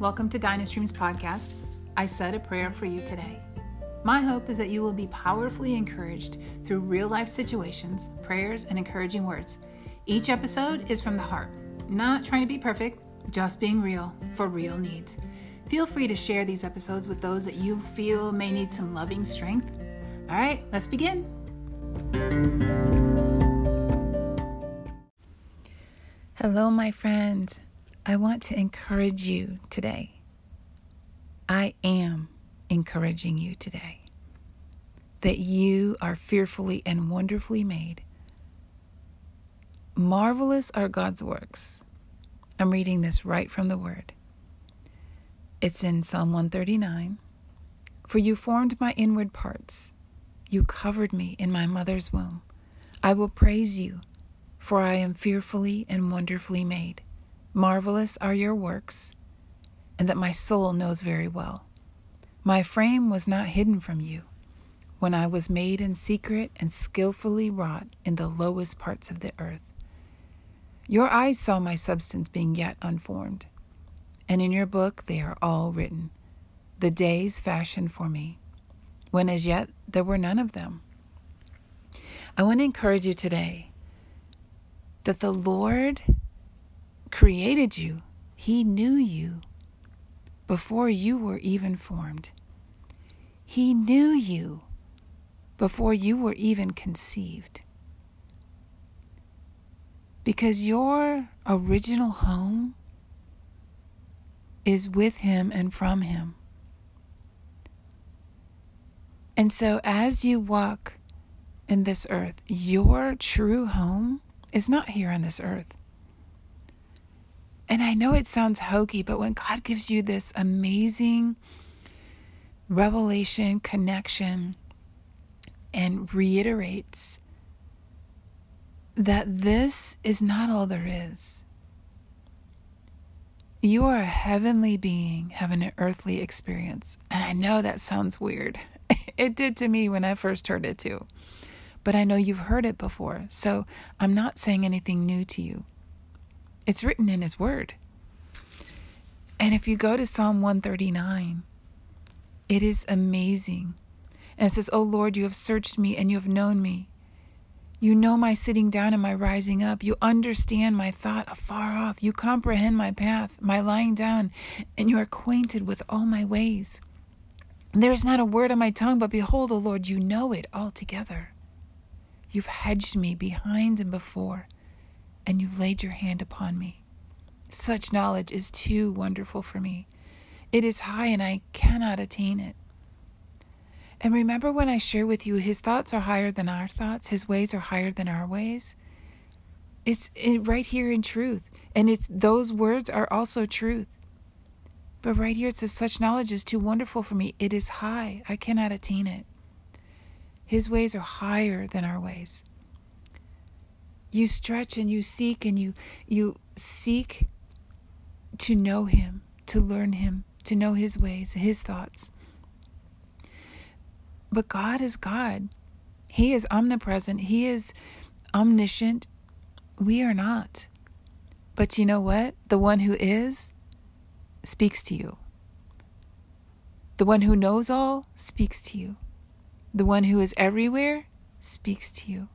Welcome to Dynastreams podcast. I said a prayer for you today. My hope is that you will be powerfully encouraged through real life situations, prayers, and encouraging words. Each episode is from the heart, not trying to be perfect, just being real for real needs. Feel free to share these episodes with those that you feel may need some loving strength. All right, let's begin. Hello, my friends. I want to encourage you today. I am encouraging you today that you are fearfully and wonderfully made. Marvelous are God's works. I'm reading this right from the Word. It's in Psalm 139. For you formed my inward parts, you covered me in my mother's womb. I will praise you, for I am fearfully and wonderfully made. Marvelous are your works, and that my soul knows very well. My frame was not hidden from you when I was made in secret and skillfully wrought in the lowest parts of the earth. Your eyes saw my substance being yet unformed, and in your book they are all written, the days fashioned for me, when as yet there were none of them. I want to encourage you today that the Lord created you, He knew you before you were even formed. He knew you before you were even conceived. Because your original home is with Him and from Him. And so, as you walk in this earth, your true home is not here on this earth. And I know it sounds hokey, but when God gives you this amazing revelation, connection, and reiterates that this is not all there is. You are a heavenly being having an earthly experience. And I know that sounds weird. it did to me when I first heard it too. But I know you've heard it before. So I'm not saying anything new to you. It's written in His Word. And if you go to Psalm 139, it is amazing. And it says, Oh Lord, you have searched me and you have known me. You know my sitting down and my rising up. You understand my thought afar off. You comprehend my path, my lying down, and you are acquainted with all my ways. There is not a word on my tongue, but behold, O Lord, you know it altogether. You've hedged me behind and before and you've laid your hand upon me. Such knowledge is too wonderful for me. It is high and I cannot attain it. And remember when I share with you, his thoughts are higher than our thoughts, his ways are higher than our ways. It's right here in truth. And it's those words are also truth. But right here it says, such knowledge is too wonderful for me. It is high. I cannot attain it. His ways are higher than our ways you stretch and you seek and you you seek to know him to learn him to know his ways his thoughts. But god is god. He is omnipresent. He is omniscient. We are not. But you know what? The one who is speaks to you. The one who knows all speaks to you. The one who is everywhere speaks to you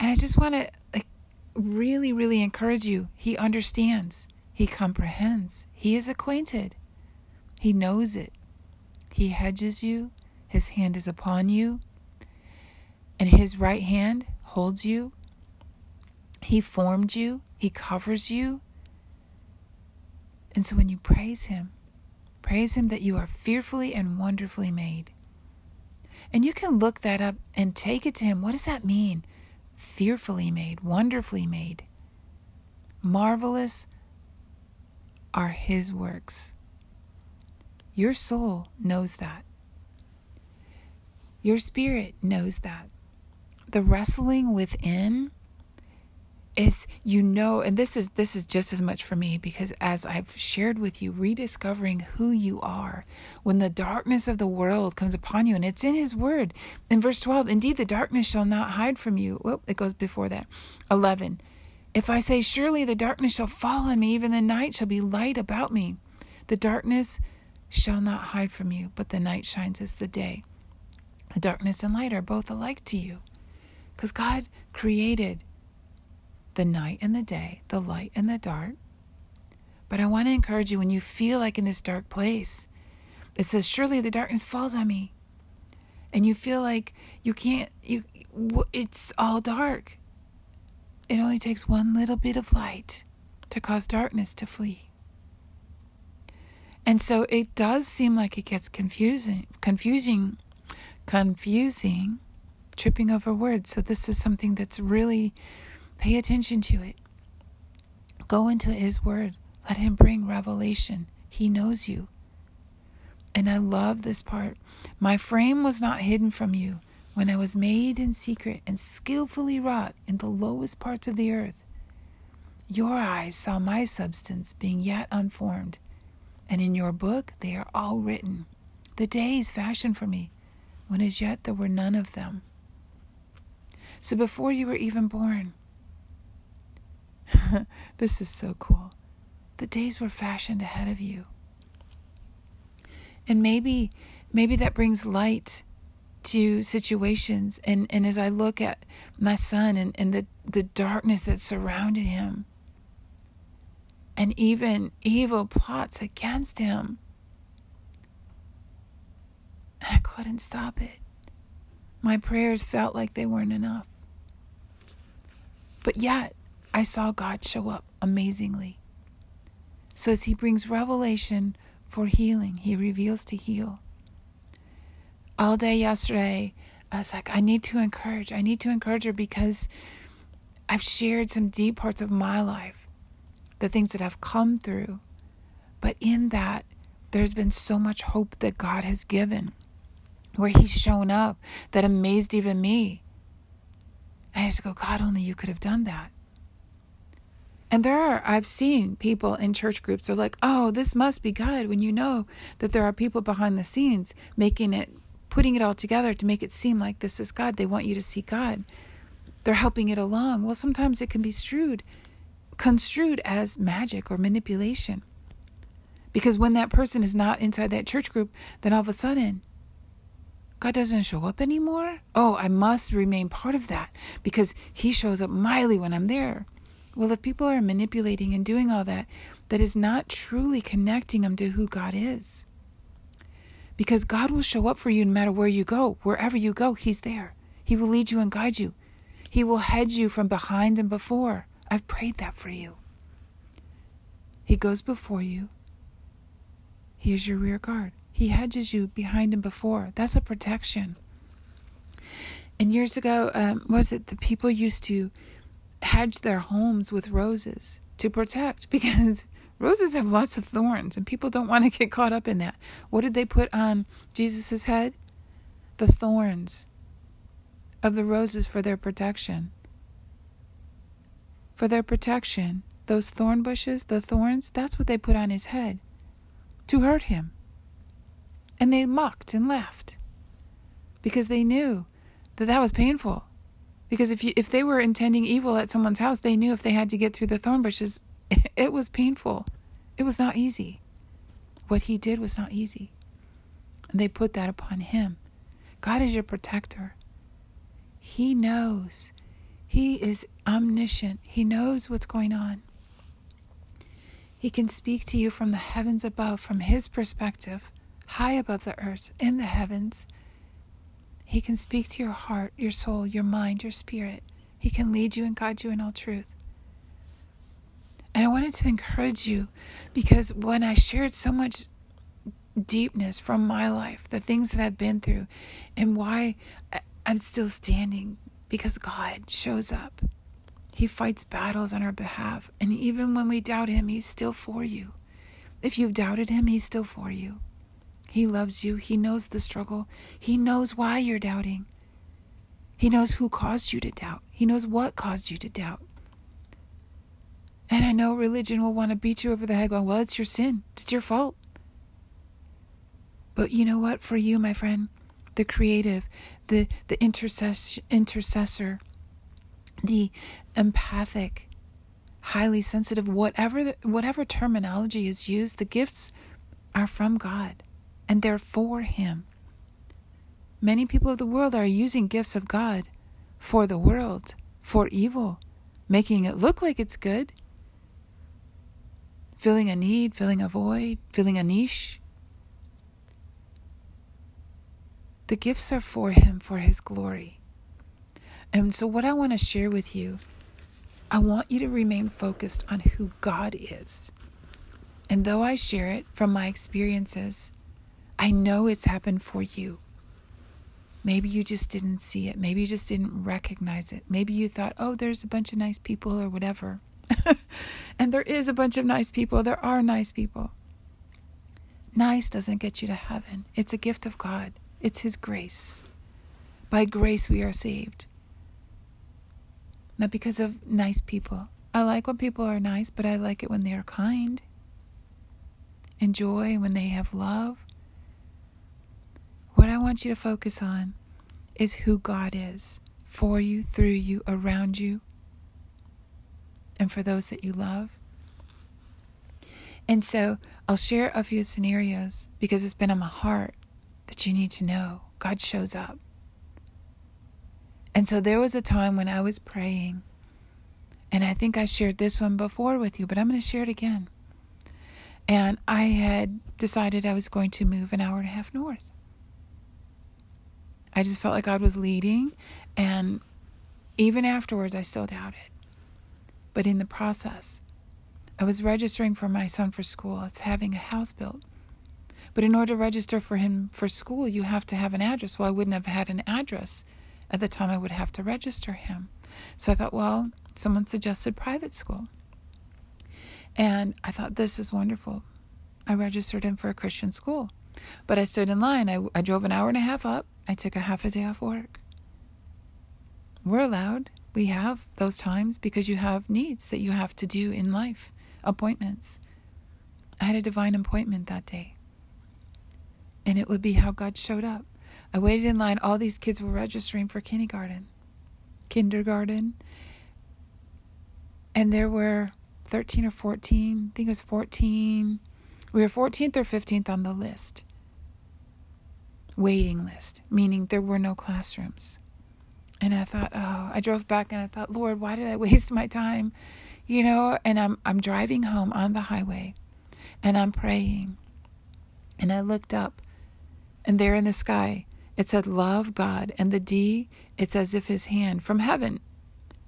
and I just want to like really, really encourage you. He understands, he comprehends, he is acquainted, he knows it. He hedges you, his hand is upon you, and his right hand holds you. He formed you, he covers you. And so when you praise him, praise him that you are fearfully and wonderfully made. And you can look that up and take it to him. What does that mean? Fearfully made, wonderfully made. Marvelous are His works. Your soul knows that. Your spirit knows that. The wrestling within is you know and this is this is just as much for me because as I've shared with you rediscovering who you are when the darkness of the world comes upon you and it's in his word in verse 12 indeed the darkness shall not hide from you well it goes before that 11 If I say, Surely the darkness shall fall on me, even the night shall be light about me. The darkness shall not hide from you, but the night shines as the day. The darkness and light are both alike to you. Because God created the night and the day, the light and the dark. But I want to encourage you when you feel like in this dark place, it says, Surely the darkness falls on me. And you feel like you can't, you, it's all dark. It only takes one little bit of light to cause darkness to flee. And so it does seem like it gets confusing, confusing, confusing, tripping over words. So this is something that's really pay attention to it. Go into his word. Let him bring revelation. He knows you. And I love this part. My frame was not hidden from you when I was made in secret and skillfully wrought in the lowest parts of the earth. Your eyes saw my substance being yet unformed, and in your book they are all written, the days fashioned for me, when as yet there were none of them. So before you were even born, this is so cool. The days were fashioned ahead of you. And maybe maybe that brings light to situations and, and as I look at my son and, and the, the darkness that surrounded him and even evil plots against him. And I couldn't stop it. My prayers felt like they weren't enough. But yet, I saw God show up amazingly. So, as He brings revelation for healing. He reveals to heal. All day yesterday, I was like, I need to encourage. I need to encourage her because I've shared some deep parts of my life, the things that I've come through. But in that, there's been so much hope that God has given, where He's shown up that amazed even me. I just go, God, only you could have done that. And there are, I've seen people in church groups are like, oh, this must be God when you know that there are people behind the scenes making it, putting it all together to make it seem like this is God. They want you to see God. They're helping it along. Well, sometimes it can be strewed, construed as magic or manipulation. Because when that person is not inside that church group, then all of a sudden, God doesn't show up anymore. Oh, I must remain part of that because He shows up mightily when I'm there. Well, if people are manipulating and doing all that, that is not truly connecting them to who God is. Because God will show up for you no matter where you go. Wherever you go, He's there. He will lead you and guide you. He will hedge you from behind and before. I've prayed that for you. He goes before you. He is your rear guard. He hedges you behind and before. That's a protection. And years ago, um, was it the people used to hedge their homes with roses to protect because roses have lots of thorns and people don't want to get caught up in that. What did they put on Jesus's head? The thorns of the roses for their protection. For their protection, those thorn bushes, the thorns, that's what they put on his head to hurt him. And they mocked and laughed because they knew that that was painful because if you, if they were intending evil at someone's house, they knew if they had to get through the thorn bushes, it was painful. It was not easy. What he did was not easy. And they put that upon him. God is your protector. He knows. He is omniscient. He knows what's going on. He can speak to you from the heavens above, from his perspective, high above the earth, in the heavens. He can speak to your heart, your soul, your mind, your spirit. He can lead you and guide you in all truth. And I wanted to encourage you because when I shared so much deepness from my life, the things that I've been through, and why I'm still standing, because God shows up. He fights battles on our behalf. And even when we doubt Him, He's still for you. If you've doubted Him, He's still for you. He loves you. He knows the struggle. He knows why you're doubting. He knows who caused you to doubt. He knows what caused you to doubt. And I know religion will want to beat you over the head, going, Well, it's your sin. It's your fault. But you know what? For you, my friend, the creative, the, the intercess- intercessor, the empathic, highly sensitive, whatever whatever terminology is used, the gifts are from God and they're for him. Many people of the world are using gifts of God for the world, for evil, making it look like it's good, filling a need, filling a void, filling a niche. The gifts are for Him, for His glory. And so, what I want to share with you, I want you to remain focused on who God is. And though I share it from my experiences, I know it's happened for you. Maybe you just didn't see it. Maybe you just didn't recognize it. Maybe you thought, oh, there's a bunch of nice people or whatever. and there is a bunch of nice people. There are nice people. Nice doesn't get you to heaven, it's a gift of God, it's His grace. By grace, we are saved. Not because of nice people. I like when people are nice, but I like it when they are kind. and joy, when they have love. What I want you to focus on is who God is for you, through you, around you, and for those that you love. And so I'll share a few scenarios because it's been on my heart that you need to know God shows up. And so there was a time when I was praying, and I think I shared this one before with you, but I'm going to share it again. And I had decided I was going to move an hour and a half north. I just felt like God was leading. And even afterwards, I still doubted. But in the process, I was registering for my son for school. It's having a house built. But in order to register for him for school, you have to have an address. Well, I wouldn't have had an address at the time I would have to register him. So I thought, well, someone suggested private school. And I thought, this is wonderful. I registered him for a Christian school. But I stood in line. I, I drove an hour and a half up. I took a half a day off work. We're allowed. We have those times because you have needs that you have to do in life, appointments. I had a divine appointment that day. And it would be how God showed up. I waited in line. All these kids were registering for kindergarten. Kindergarten. And there were 13 or 14, I think it was 14. We were 14th or 15th on the list waiting list, meaning there were no classrooms. And I thought, oh, I drove back and I thought, Lord, why did I waste my time? You know, and I'm I'm driving home on the highway and I'm praying. And I looked up and there in the sky it said love God and the D it's as if his hand from heaven.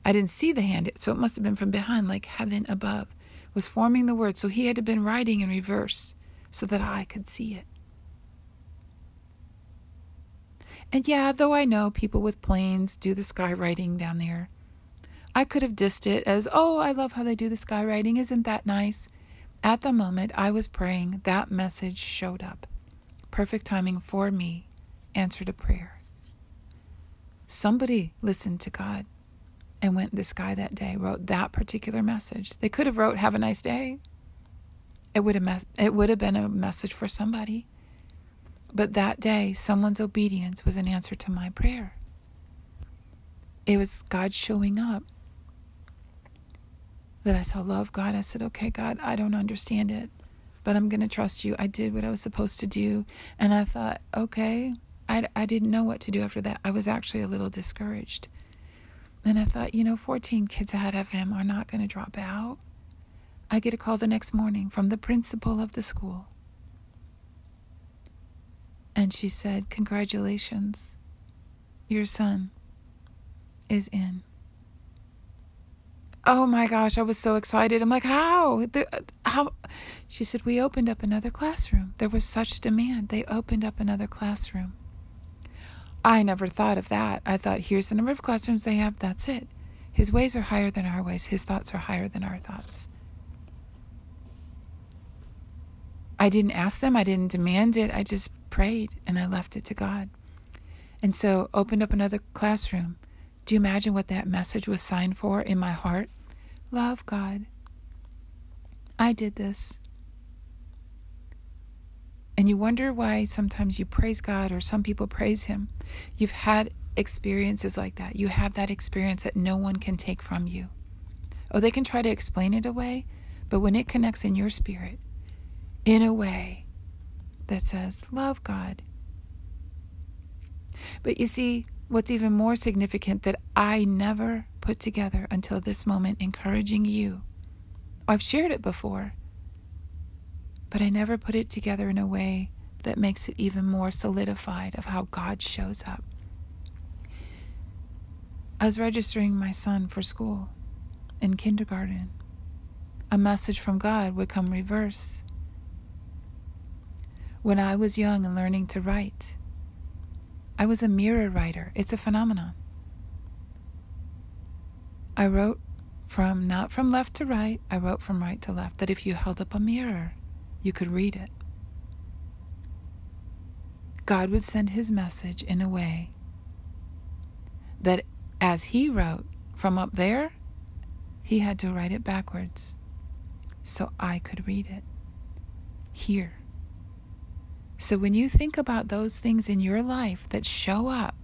I didn't see the hand, so it must have been from behind like heaven above was forming the word. So he had to been writing in reverse so that I could see it. And yeah, though I know people with planes do the skywriting down there, I could have dissed it as, oh, I love how they do the skywriting. Isn't that nice? At the moment I was praying, that message showed up. Perfect timing for me, answered a prayer. Somebody listened to God and went the sky that day, wrote that particular message. They could have wrote, have a nice day. It would have, mes- it would have been a message for somebody. But that day, someone's obedience was an answer to my prayer. It was God showing up. That I saw love God. I said, okay, God, I don't understand it, but I'm going to trust you. I did what I was supposed to do. And I thought, okay, I, I didn't know what to do after that. I was actually a little discouraged. And I thought, you know, 14 kids ahead of him are not going to drop out. I get a call the next morning from the principal of the school. And she said, Congratulations, your son is in. Oh my gosh, I was so excited. I'm like, how? how? She said, We opened up another classroom. There was such demand. They opened up another classroom. I never thought of that. I thought, here's the number of classrooms they have. That's it. His ways are higher than our ways. His thoughts are higher than our thoughts. I didn't ask them, I didn't demand it. I just prayed and I left it to God. And so opened up another classroom. Do you imagine what that message was signed for in my heart? Love God. I did this. And you wonder why sometimes you praise God or some people praise Him. You've had experiences like that. You have that experience that no one can take from you. Oh, they can try to explain it away, but when it connects in your spirit in a way that says, Love God. But you see, what's even more significant that I never put together until this moment, encouraging you. I've shared it before, but I never put it together in a way that makes it even more solidified of how God shows up. I was registering my son for school in kindergarten. A message from God would come reverse. When I was young and learning to write, I was a mirror writer. It's a phenomenon. I wrote from not from left to right, I wrote from right to left, that if you held up a mirror, you could read it. God would send his message in a way that as he wrote from up there, he had to write it backwards so I could read it here. So when you think about those things in your life that show up,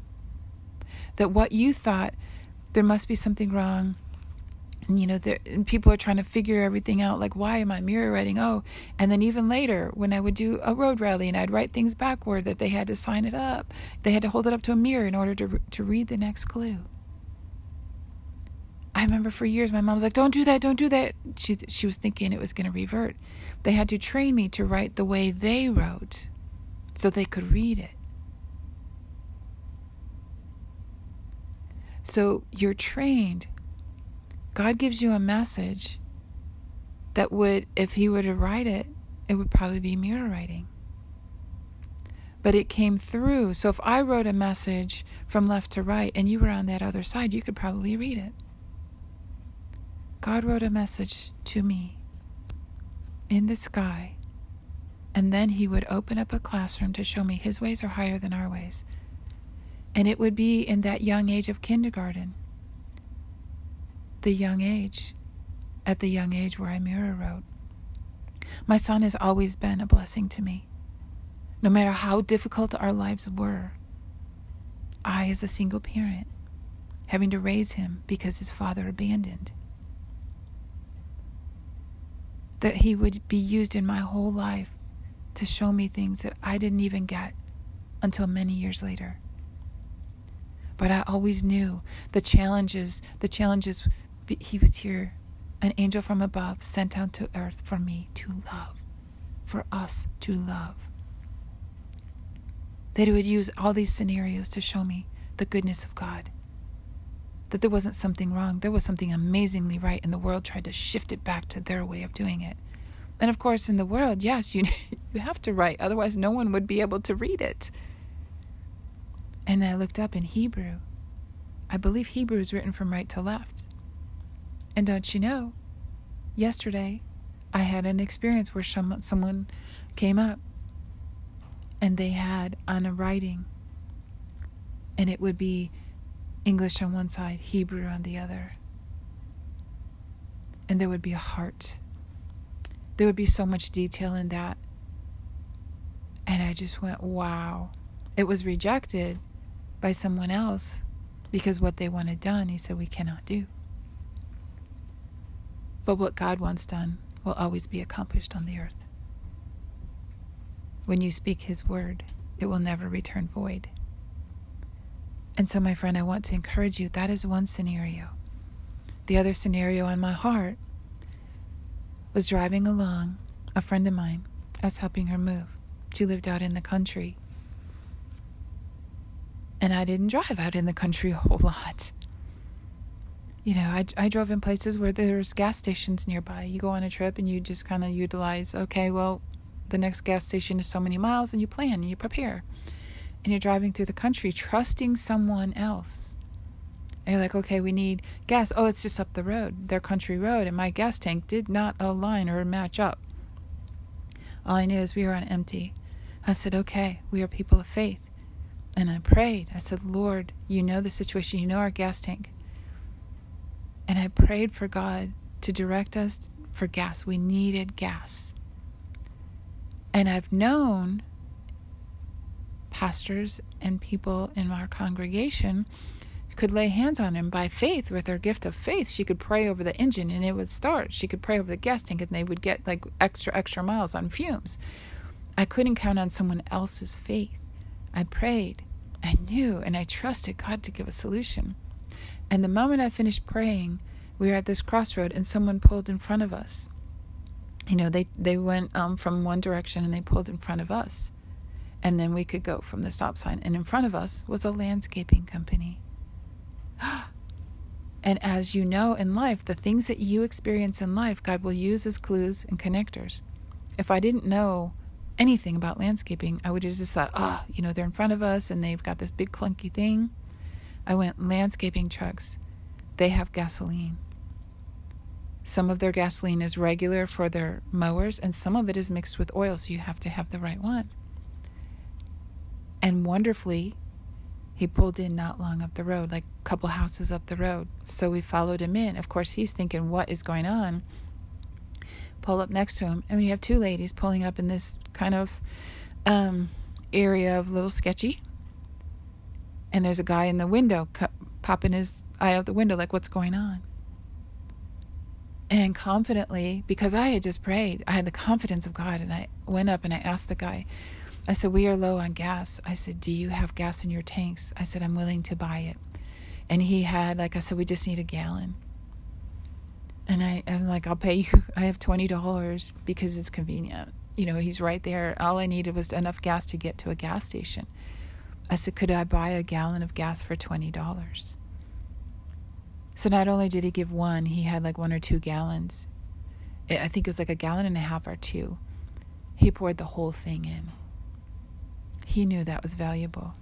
that what you thought there must be something wrong, and you know, there, people are trying to figure everything out, like why am I mirror writing? Oh, and then even later when I would do a road rally and I'd write things backward that they had to sign it up, they had to hold it up to a mirror in order to to read the next clue. I remember for years my mom was like, "Don't do that, don't do that." She she was thinking it was going to revert. They had to train me to write the way they wrote, so they could read it. So you're trained. God gives you a message that would, if He were to write it, it would probably be mirror writing. But it came through. So if I wrote a message from left to right and you were on that other side, you could probably read it. God wrote a message to me in the sky, and then He would open up a classroom to show me His ways are higher than our ways. And it would be in that young age of kindergarten, the young age, at the young age where I mirror wrote. My son has always been a blessing to me. No matter how difficult our lives were, I, as a single parent, having to raise him because his father abandoned, that He would be used in my whole life to show me things that I didn't even get until many years later. But I always knew the challenges, the challenges, He was here, an angel from above sent down to earth for me to love, for us to love. That He would use all these scenarios to show me the goodness of God that there wasn't something wrong. There was something amazingly right, and the world tried to shift it back to their way of doing it. And of course, in the world, yes, you you have to write, otherwise, no one would be able to read it. And I looked up in Hebrew. I believe Hebrew is written from right to left. And don't you know, yesterday I had an experience where some, someone came up and they had on a writing, and it would be English on one side, Hebrew on the other. And there would be a heart. There would be so much detail in that. And I just went, wow. It was rejected by someone else because what they wanted done, he said, we cannot do. But what God wants done will always be accomplished on the earth. When you speak his word, it will never return void. And so, my friend, I want to encourage you that is one scenario. The other scenario on my heart was driving along, a friend of mine. I was helping her move. She lived out in the country. And I didn't drive out in the country a whole lot. You know, I, I drove in places where there's gas stations nearby. You go on a trip and you just kind of utilize, okay, well, the next gas station is so many miles, and you plan and you prepare and you're driving through the country trusting someone else. And you're like, okay, we need gas. Oh, it's just up the road, their country road, and my gas tank did not align or match up. All I knew is we were on empty. I said, okay, we are people of faith. And I prayed. I said, Lord, you know the situation, you know our gas tank. And I prayed for God to direct us for gas. We needed gas. And I've known pastors and people in our congregation could lay hands on him by faith with her gift of faith. She could pray over the engine and it would start. She could pray over the gas tank and they would get like extra, extra miles on fumes. I couldn't count on someone else's faith. I prayed. I knew and I trusted God to give a solution. And the moment I finished praying, we were at this crossroad and someone pulled in front of us. You know, they, they went um, from one direction and they pulled in front of us. And then we could go from the stop sign. And in front of us was a landscaping company. and as you know in life, the things that you experience in life, God will use as clues and connectors. If I didn't know anything about landscaping, I would have just thought, oh, you know, they're in front of us and they've got this big clunky thing. I went landscaping trucks. They have gasoline. Some of their gasoline is regular for their mowers, and some of it is mixed with oil, so you have to have the right one. And wonderfully, he pulled in not long up the road, like a couple houses up the road. So we followed him in. Of course, he's thinking, what is going on? Pull up next to him, and we have two ladies pulling up in this kind of um, area of little sketchy. And there's a guy in the window cu- popping his eye out the window, like, what's going on? And confidently, because I had just prayed, I had the confidence of God, and I went up and I asked the guy, I said, We are low on gas. I said, Do you have gas in your tanks? I said, I'm willing to buy it. And he had, like I said, we just need a gallon. And I, I was like, I'll pay you. I have $20 because it's convenient. You know, he's right there. All I needed was enough gas to get to a gas station. I said, Could I buy a gallon of gas for $20? So not only did he give one, he had like one or two gallons. I think it was like a gallon and a half or two. He poured the whole thing in. He knew that was valuable.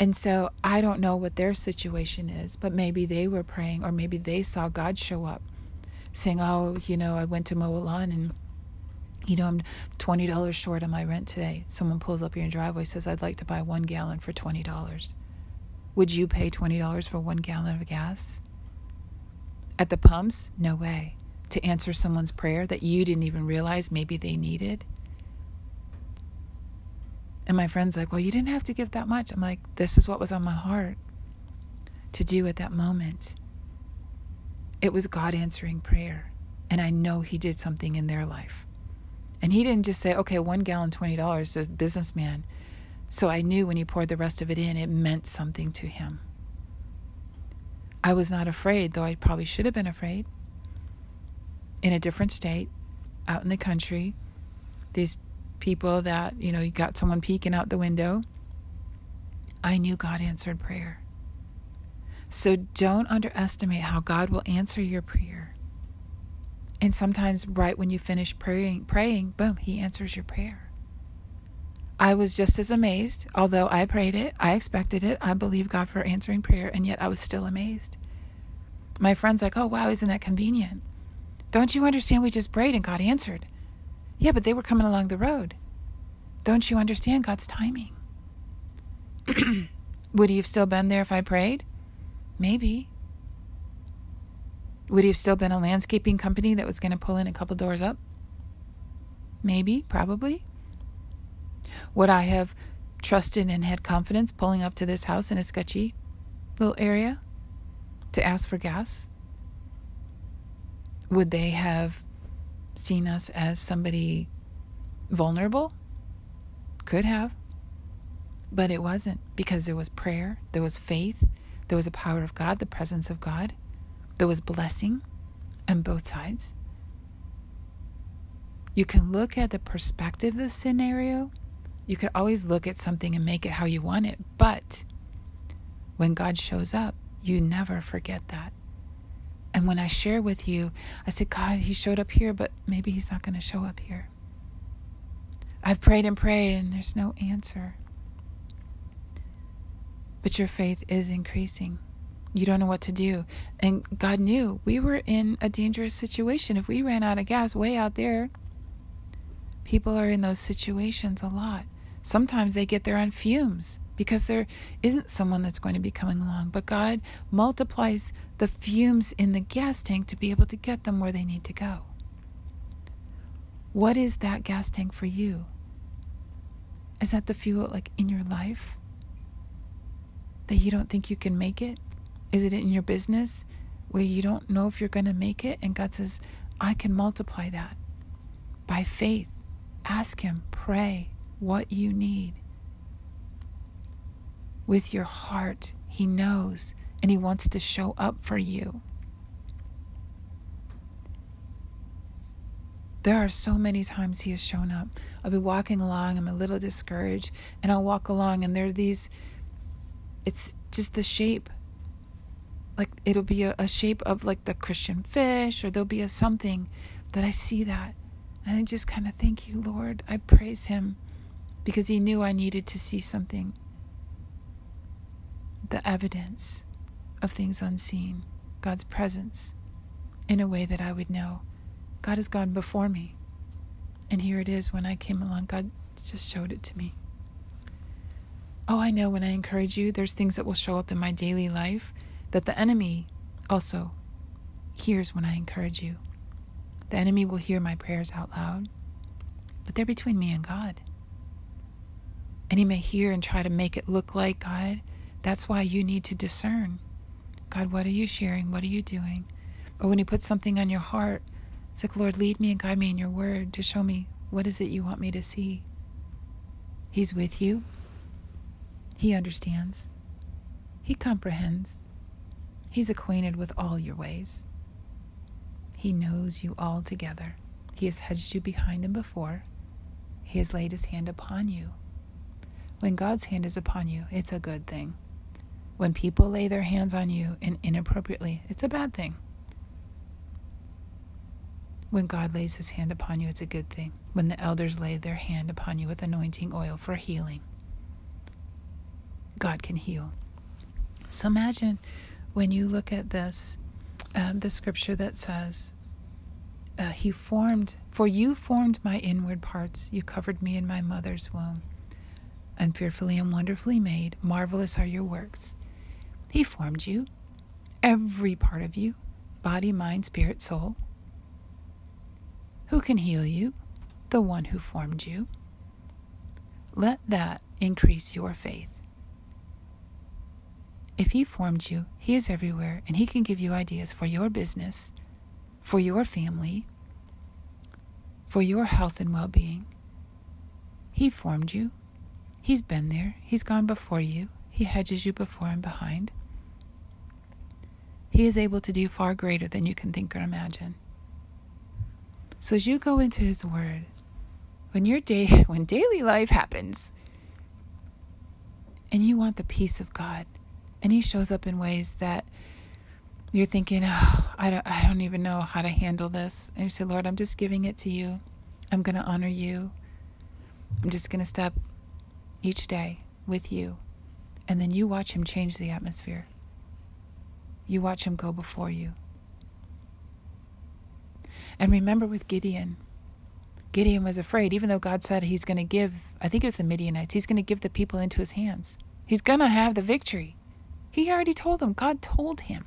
And so I don't know what their situation is, but maybe they were praying or maybe they saw God show up saying, Oh, you know, I went to mow a lawn and, you know, I'm $20 short on my rent today. Someone pulls up your driveway, says, I'd like to buy one gallon for $20. Would you pay $20 for one gallon of gas? At the pumps? No way. To answer someone's prayer that you didn't even realize maybe they needed? And my friend's like, Well, you didn't have to give that much. I'm like, This is what was on my heart to do at that moment. It was God answering prayer. And I know He did something in their life. And He didn't just say, Okay, one gallon, $20, a businessman. So I knew when He poured the rest of it in, it meant something to Him. I was not afraid, though I probably should have been afraid. In a different state, out in the country, these people that, you know, you got someone peeking out the window. I knew God answered prayer. So don't underestimate how God will answer your prayer. And sometimes right when you finish praying, praying, boom, he answers your prayer. I was just as amazed, although I prayed it, I expected it, I believe God for answering prayer, and yet I was still amazed. My friend's like, "Oh, wow, isn't that convenient?" Don't you understand we just prayed and God answered? Yeah, but they were coming along the road. Don't you understand God's timing? Would he have still been there if I prayed? Maybe. Would he have still been a landscaping company that was going to pull in a couple doors up? Maybe, probably. Would I have trusted and had confidence pulling up to this house in a sketchy little area to ask for gas? Would they have seen us as somebody vulnerable? Could have. But it wasn't because there was prayer, there was faith, there was a power of God, the presence of God, there was blessing on both sides. You can look at the perspective of the scenario. You could always look at something and make it how you want it. But when God shows up, you never forget that. And when I share with you, I said, God, He showed up here, but maybe He's not going to show up here. I've prayed and prayed, and there's no answer. But your faith is increasing. You don't know what to do. And God knew we were in a dangerous situation. If we ran out of gas way out there, people are in those situations a lot. Sometimes they get there on fumes because there isn't someone that's going to be coming along. But God multiplies the fumes in the gas tank to be able to get them where they need to go. What is that gas tank for you? Is that the fuel like in your life? that you don't think you can make it? Is it in your business where you don't know if you're going to make it? And God says, I can multiply that by faith. Ask Him, pray what you need. With your heart, He knows and He wants to show up for you. There are so many times He has shown up. I'll be walking along, I'm a little discouraged, and I'll walk along, and there are these, it's just the shape. Like it'll be a, a shape of like the Christian fish, or there'll be a something that I see that. And I just kind of thank you, Lord. I praise Him because He knew I needed to see something. The evidence of things unseen, God's presence, in a way that I would know. God has gone before me. And here it is when I came along, God just showed it to me. Oh, I know when I encourage you, there's things that will show up in my daily life that the enemy also hears when I encourage you. The enemy will hear my prayers out loud, but they're between me and God. And he may hear and try to make it look like God. That's why you need to discern God, what are you sharing? What are you doing? Or when he puts something on your heart, it's like, Lord, lead me and guide me in your word to show me what is it you want me to see. He's with you. He understands. He comprehends. He's acquainted with all your ways. He knows you all together. He has hedged you behind and before. He has laid his hand upon you. When God's hand is upon you, it's a good thing. When people lay their hands on you and inappropriately, it's a bad thing. When God lays his hand upon you, it's a good thing. When the elders lay their hand upon you with anointing oil for healing, God can heal. So imagine when you look at this, um, the scripture that says, uh, He formed, for you formed my inward parts, you covered me in my mother's womb. I'm fearfully and wonderfully made. Marvelous are your works. He formed you, every part of you body, mind, spirit, soul. Who can heal you? The one who formed you. Let that increase your faith. If He formed you, He is everywhere and He can give you ideas for your business, for your family, for your health and well being. He formed you. He's been there. He's gone before you. He hedges you before and behind. He is able to do far greater than you can think or imagine. So as you go into his word, when your day when daily life happens and you want the peace of God and he shows up in ways that you're thinking, oh, I don't I don't even know how to handle this. And you say, Lord, I'm just giving it to you. I'm to honor you. I'm just to step each day with you and then you watch him change the atmosphere. You watch him go before you. And remember with Gideon, Gideon was afraid, even though God said he's going to give, I think it was the Midianites, he's going to give the people into his hands. He's going to have the victory. He already told them, God told him.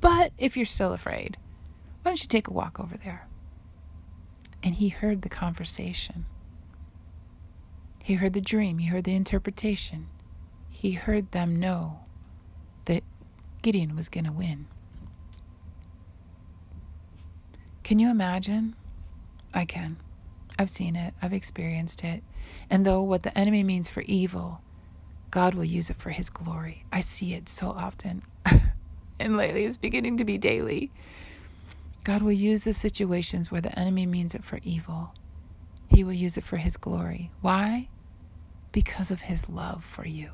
But if you're still afraid, why don't you take a walk over there? And he heard the conversation. He heard the dream, he heard the interpretation he heard them know that Gideon was going to win. Can you imagine? I can. I've seen it, I've experienced it. And though what the enemy means for evil, God will use it for his glory. I see it so often. and lately it's beginning to be daily. God will use the situations where the enemy means it for evil. He will use it for his glory. Why? Because of his love for you.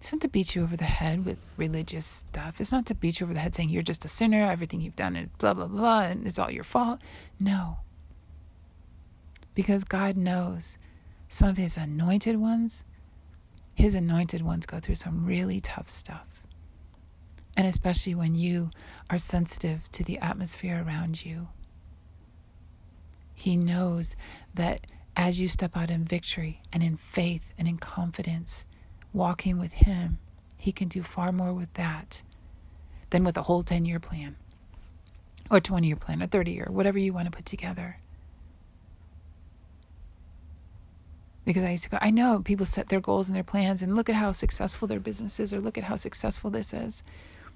It's not to beat you over the head with religious stuff. It's not to beat you over the head saying you're just a sinner, everything you've done is blah, blah, blah, and it's all your fault. No. Because God knows some of His anointed ones, His anointed ones go through some really tough stuff. And especially when you are sensitive to the atmosphere around you. He knows that as you step out in victory and in faith and in confidence, walking with Him, He can do far more with that than with a whole 10 year plan or 20 year plan or 30 year, whatever you want to put together. Because I used to go, I know people set their goals and their plans and look at how successful their business is or look at how successful this is.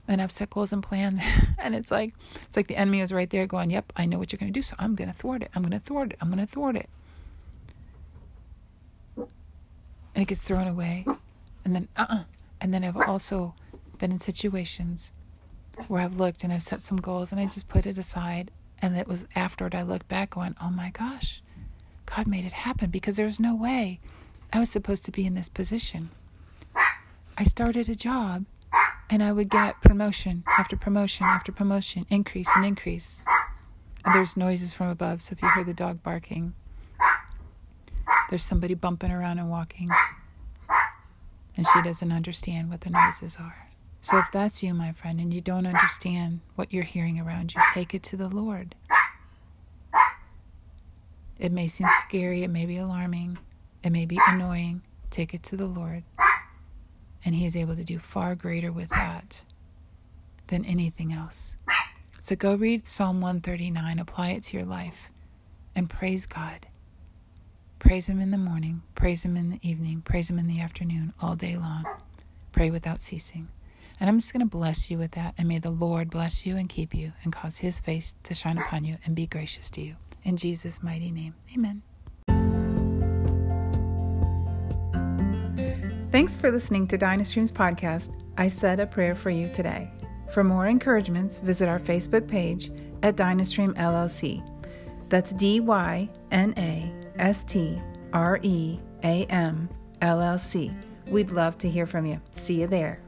And I've set goals and plans and it's like it's like the enemy is right there going, Yep, I know what you're gonna do, so I'm gonna thwart it. I'm gonna thwart it. I'm gonna thwart it. And it gets thrown away. And then uh uh and then I've also been in situations where I've looked and I've set some goals and I just put it aside. And it was afterward I looked back going, oh my gosh, God made it happen because there's no way I was supposed to be in this position. I started a job and I would get promotion after promotion after promotion, increase and increase. And there's noises from above, so if you hear the dog barking, there's somebody bumping around and walking. And she doesn't understand what the noises are. So if that's you, my friend, and you don't understand what you're hearing around you, take it to the Lord. It may seem scary, it may be alarming, it may be annoying. Take it to the Lord. And He is able to do far greater with that than anything else. So go read Psalm 139, apply it to your life, and praise God. Praise Him in the morning, praise Him in the evening, praise Him in the afternoon, all day long. Pray without ceasing. And I'm just going to bless you with that. And may the Lord bless you and keep you and cause his face to shine upon you and be gracious to you. In Jesus' mighty name, amen. Thanks for listening to Dynastream's podcast. I said a prayer for you today. For more encouragements, visit our Facebook page at Dynastream LLC. That's D Y N A S T R E A M L L C. We'd love to hear from you. See you there.